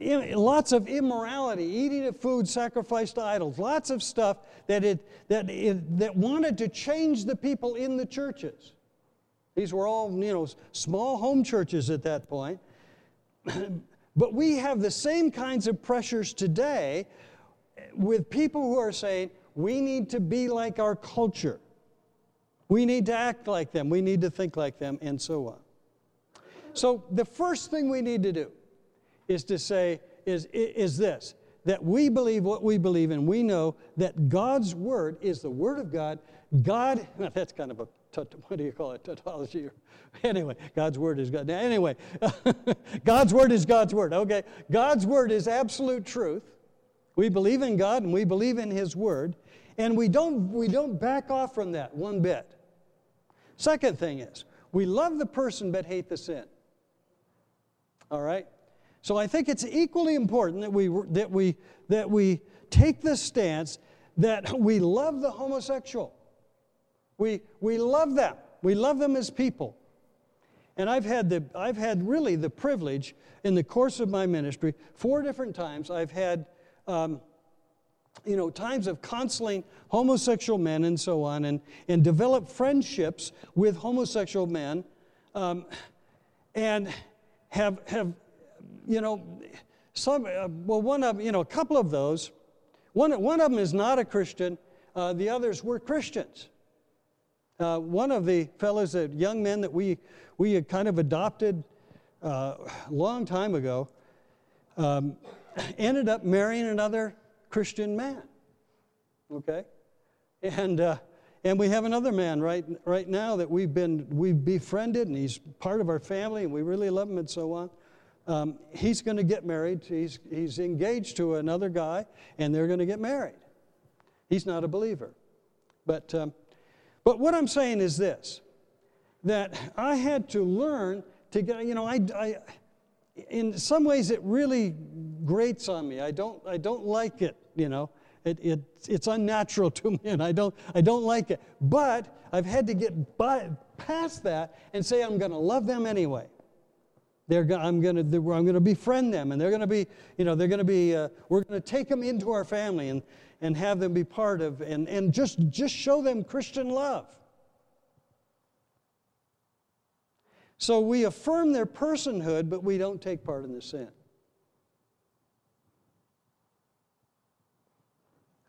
lots of immorality, eating of food sacrificed to idols, lots of stuff that, it, that, it, that wanted to change the people in the churches. These were all, you know, small home churches at that point. but we have the same kinds of pressures today with people who are saying, we need to be like our culture. We need to act like them. We need to think like them, and so on. So, the first thing we need to do is to say, is, is this that we believe what we believe and we know that God's Word is the Word of God. God, that's kind of a, what do you call it, tautology? Anyway, God's Word is God. Now, anyway, God's Word is God's Word. Okay, God's Word is absolute truth. We believe in God and we believe in His Word, and we don't, we don't back off from that one bit. Second thing is, we love the person but hate the sin. All right? So I think it's equally important that we, that we, that we take the stance that we love the homosexual. We, we love them. We love them as people. And I've had, the, I've had really the privilege in the course of my ministry, four different times, I've had um, you know, times of counseling homosexual men and so on, and, and develop friendships with homosexual men, um, and have, have, you know, some, uh, well, one of, you know, a couple of those, one, one of them is not a Christian, uh, the others were Christians. Uh, one of the fellows, the young men that we, we had kind of adopted a uh, long time ago, um, ended up marrying another Christian man. Okay? And, uh, and we have another man right, right now that we've been we've befriended, and he's part of our family, and we really love him and so on. Um, he's going to get married. He's, he's engaged to another guy, and they're going to get married. He's not a believer. But, um, but what I'm saying is this that I had to learn to get, you know, I, I, in some ways it really grates on me. I don't, I don't like it, you know. It, it, it's unnatural to me and I don't, I don't like it. But I've had to get by, past that and say I'm going to love them anyway. They're, I'm going to I'm going to befriend them and they're going to be, you know, they're going to be, uh, we're going to take them into our family and, and have them be part of and, and just, just show them Christian love. So we affirm their personhood, but we don't take part in the sin.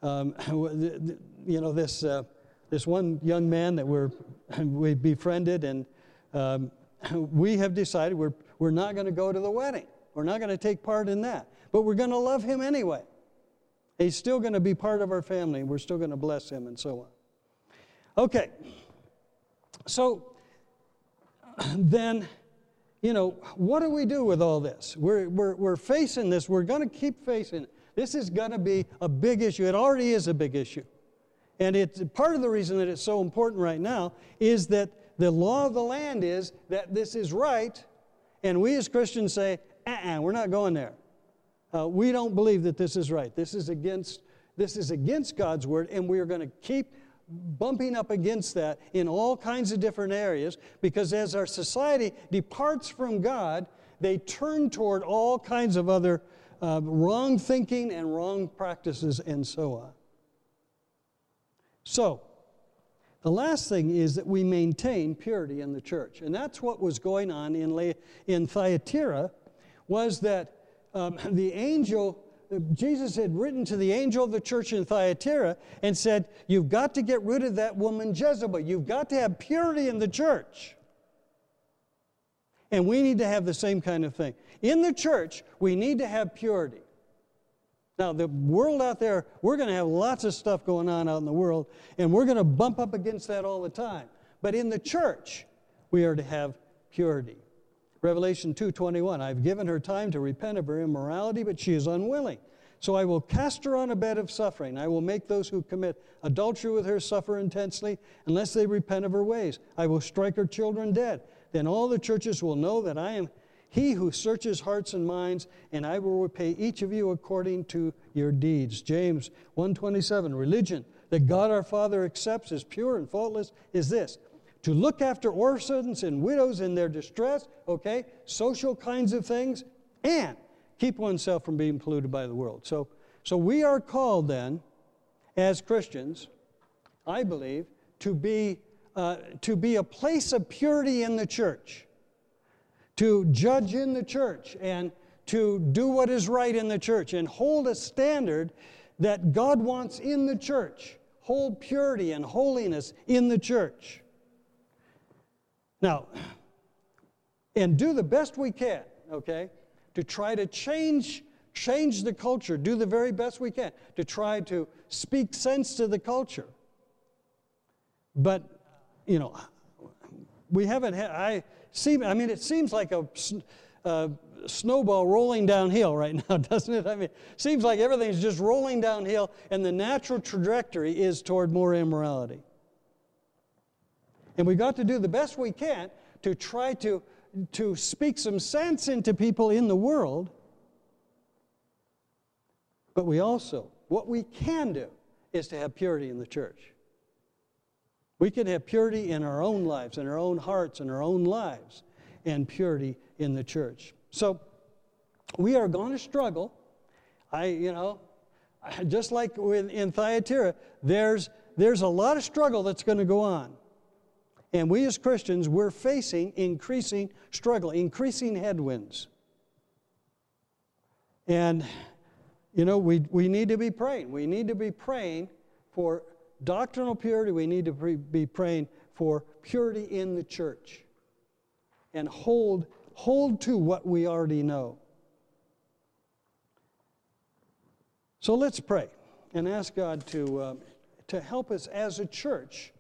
Um, you know, this, uh, this one young man that we're, we befriended, and um, we have decided we're, we're not going to go to the wedding. We're not going to take part in that. But we're going to love him anyway. He's still going to be part of our family. We're still going to bless him and so on. Okay. So then, you know, what do we do with all this? We're, we're, we're facing this. We're going to keep facing it. This is going to be a big issue. It already is a big issue. And it's, part of the reason that it's so important right now is that the law of the land is that this is right, and we as Christians say, uh-uh, we're not going there. Uh, we don't believe that this is right. This is against, this is against God's word, and we are going to keep bumping up against that in all kinds of different areas because as our society departs from God, they turn toward all kinds of other uh, wrong thinking and wrong practices and so on. So, the last thing is that we maintain purity in the church. And that's what was going on in, in Thyatira was that um, the angel Jesus had written to the angel of the church in Thyatira and said, You've got to get rid of that woman Jezebel. You've got to have purity in the church. And we need to have the same kind of thing. In the church, we need to have purity. Now, the world out there, we're going to have lots of stuff going on out in the world, and we're going to bump up against that all the time. But in the church, we are to have purity. Revelation 2:21 I've given her time to repent of her immorality but she is unwilling. So I will cast her on a bed of suffering. I will make those who commit adultery with her suffer intensely unless they repent of her ways. I will strike her children dead. Then all the churches will know that I am he who searches hearts and minds and I will repay each of you according to your deeds. James 1:27 Religion that God our Father accepts as pure and faultless is this to look after orphans and widows in their distress, okay, social kinds of things, and keep oneself from being polluted by the world. So, so we are called then, as Christians, I believe, to be, uh, to be a place of purity in the church, to judge in the church, and to do what is right in the church, and hold a standard that God wants in the church. Hold purity and holiness in the church. Now, and do the best we can, okay, to try to change change the culture, do the very best we can to try to speak sense to the culture. But, you know, we haven't had, I see, I mean, it seems like a, a snowball rolling downhill right now, doesn't it? I mean, it seems like everything's just rolling downhill and the natural trajectory is toward more immorality. And we've got to do the best we can to try to, to speak some sense into people in the world. But we also, what we can do is to have purity in the church. We can have purity in our own lives, in our own hearts, in our own lives, and purity in the church. So we are going to struggle. I, you know, just like in Thyatira, there's, there's a lot of struggle that's going to go on. And we as Christians, we're facing increasing struggle, increasing headwinds. And, you know, we, we need to be praying. We need to be praying for doctrinal purity. We need to be praying for purity in the church. And hold, hold to what we already know. So let's pray and ask God to, uh, to help us as a church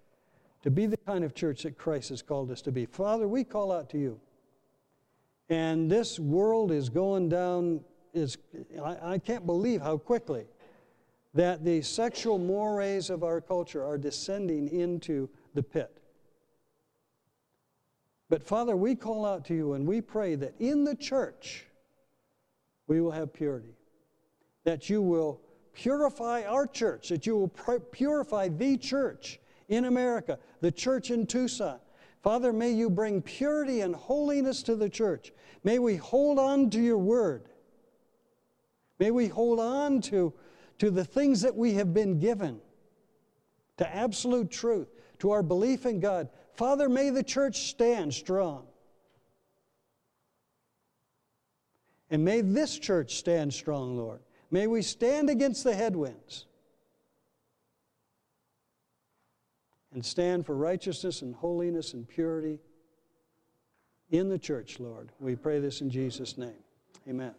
to be the kind of church that Christ has called us to be. Father, we call out to you. And this world is going down, is, I, I can't believe how quickly that the sexual mores of our culture are descending into the pit. But Father, we call out to you and we pray that in the church we will have purity that you will purify our church, that you will purify the church in America, the church in Tucson. Father, may you bring purity and holiness to the church. May we hold on to your word. May we hold on to, to the things that we have been given, to absolute truth, to our belief in God. Father, may the church stand strong. And may this church stand strong, Lord. May we stand against the headwinds and stand for righteousness and holiness and purity in the church, Lord. We pray this in Jesus' name. Amen.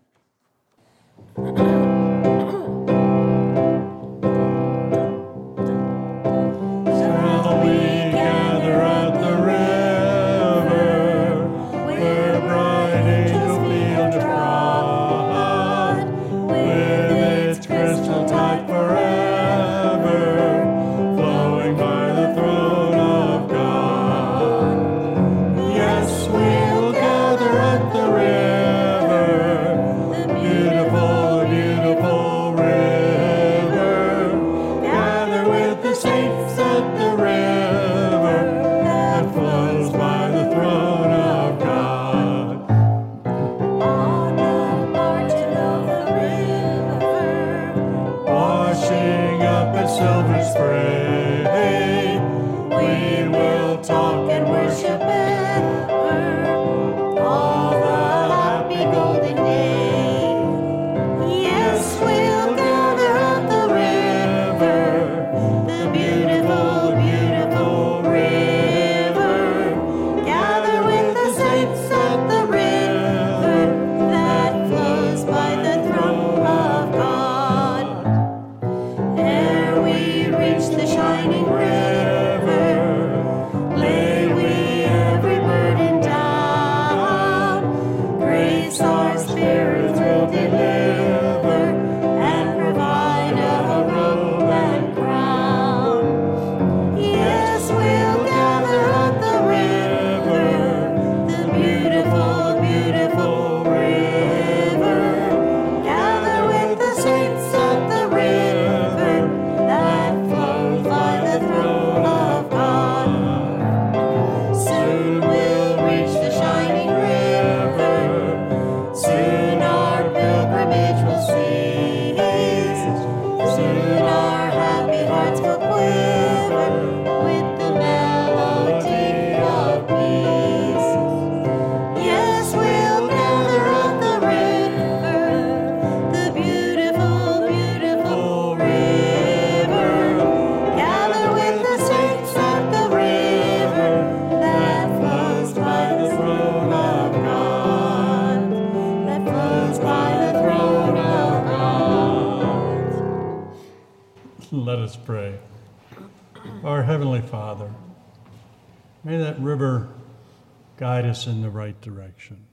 Us in the right direction.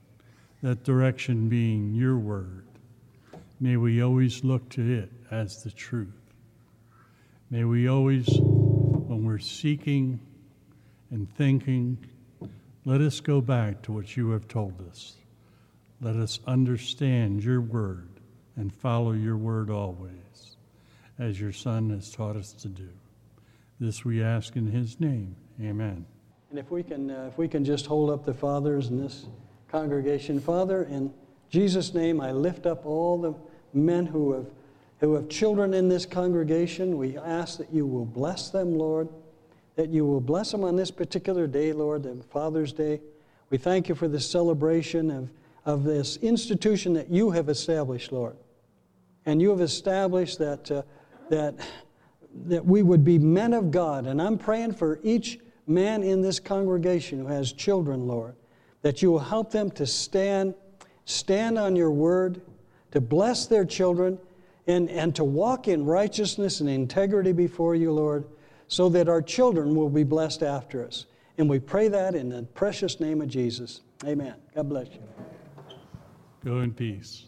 That direction being your word. May we always look to it as the truth. May we always, when we're seeking and thinking, let us go back to what you have told us. Let us understand your word and follow your word always, as your Son has taught us to do. This we ask in his name. Amen. And if we can, uh, if we can just hold up the fathers in this congregation. Father, in Jesus' name, I lift up all the men who have who have children in this congregation. We ask that you will bless them, Lord, that you will bless them on this particular day, Lord, the Father's Day. We thank you for this celebration of, of this institution that you have established, Lord. And you have established that, uh, that, that we would be men of God. And I'm praying for each man in this congregation who has children, Lord, that you will help them to stand, stand on your word, to bless their children, and, and to walk in righteousness and integrity before you, Lord, so that our children will be blessed after us. And we pray that in the precious name of Jesus. Amen. God bless you. Go in peace.